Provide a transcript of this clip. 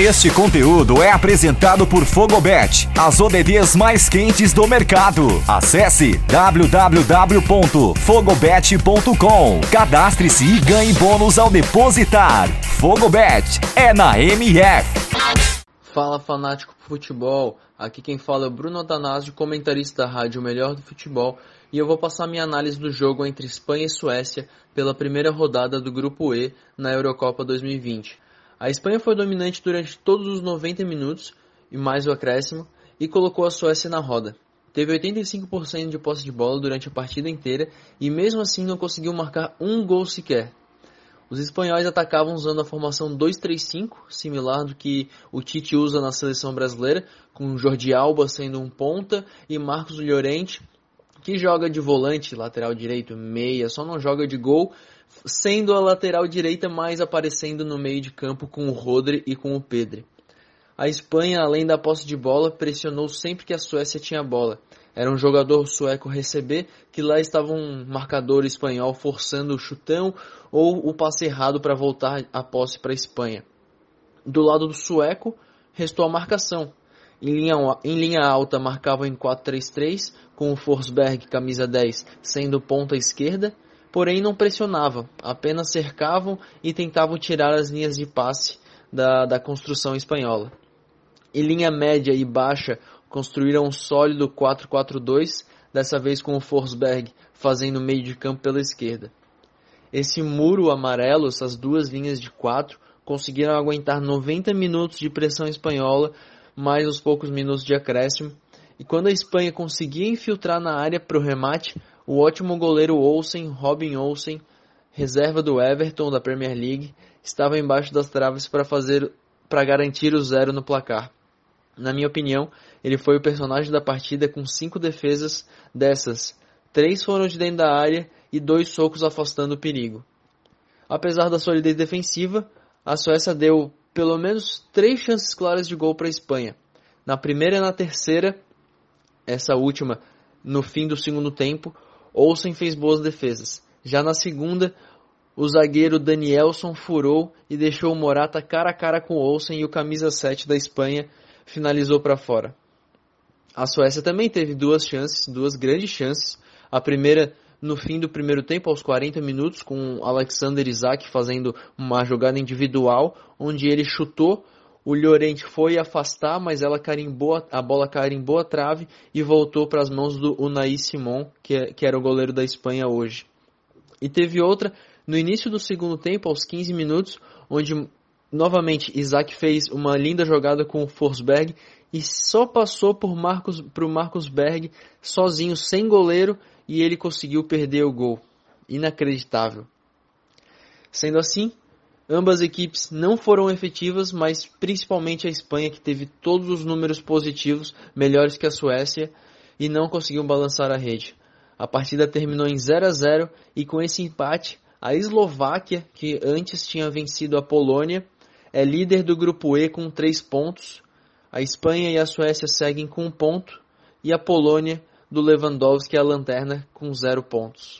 Este conteúdo é apresentado por Fogobet, as ODDs mais quentes do mercado. Acesse www.fogobet.com. Cadastre-se e ganhe bônus ao depositar. Fogobet é na MF. Fala fanático futebol, aqui quem fala é Bruno Atanásio, comentarista da Rádio Melhor do Futebol, e eu vou passar minha análise do jogo entre Espanha e Suécia pela primeira rodada do Grupo E na Eurocopa 2020. A Espanha foi dominante durante todos os 90 minutos e mais o acréscimo e colocou a Suécia na roda. Teve 85% de posse de bola durante a partida inteira e mesmo assim não conseguiu marcar um gol sequer. Os espanhóis atacavam usando a formação 2-3-5, similar do que o Tite usa na seleção brasileira, com Jordi Alba sendo um ponta e Marcos Llorente, que joga de volante, lateral direito, meia, só não joga de gol, sendo a lateral direita mais aparecendo no meio de campo com o Rodri e com o Pedri. A Espanha, além da posse de bola, pressionou sempre que a Suécia tinha bola. Era um jogador sueco receber que lá estava um marcador espanhol forçando o chutão ou o passe errado para voltar a posse para a Espanha. Do lado do sueco, restou a marcação. Em linha, em linha alta marcavam em 4-3-3, com o Forsberg, camisa 10, sendo ponta esquerda, porém não pressionavam, apenas cercavam e tentavam tirar as linhas de passe da, da construção espanhola. Em linha média e baixa, construíram um sólido 4-4-2, dessa vez com o Forsberg fazendo meio de campo pela esquerda. Esse muro amarelo, essas duas linhas de quatro, conseguiram aguentar 90 minutos de pressão espanhola, mais os poucos minutos de acréscimo. E quando a Espanha conseguia infiltrar na área para o remate, o ótimo goleiro Olsen, Robin Olsen, reserva do Everton da Premier League, estava embaixo das traves para fazer para garantir o zero no placar. Na minha opinião, ele foi o personagem da partida com cinco defesas dessas. Três foram de dentro da área e dois socos afastando o perigo. Apesar da solidez defensiva, a Suécia deu pelo menos três chances claras de gol para a Espanha. Na primeira e na terceira, essa última no fim do segundo tempo, Olsen fez boas defesas. Já na segunda, o zagueiro Danielson furou e deixou o Morata cara a cara com Olsen e o camisa 7 da Espanha finalizou para fora. A Suécia também teve duas chances, duas grandes chances. A primeira no fim do primeiro tempo, aos 40 minutos, com Alexander Isaac fazendo uma jogada individual, onde ele chutou, o Llorente foi afastar, mas ela carimbou, a bola carimbou a trave e voltou para as mãos do Unai Simon, que, é, que era o goleiro da Espanha hoje. E teve outra no início do segundo tempo, aos 15 minutos, onde novamente Isaac fez uma linda jogada com o Forsberg e só passou por Marcos, para o Marcos Berg sozinho, sem goleiro, e ele conseguiu perder o gol. Inacreditável. Sendo assim, ambas equipes não foram efetivas, mas principalmente a Espanha, que teve todos os números positivos, melhores que a Suécia, e não conseguiu balançar a rede. A partida terminou em 0 a 0 e com esse empate, a Eslováquia, que antes tinha vencido a Polônia, é líder do grupo E com 3 pontos. A Espanha e a Suécia seguem com um ponto e a Polônia do Lewandowski é a lanterna com zero pontos.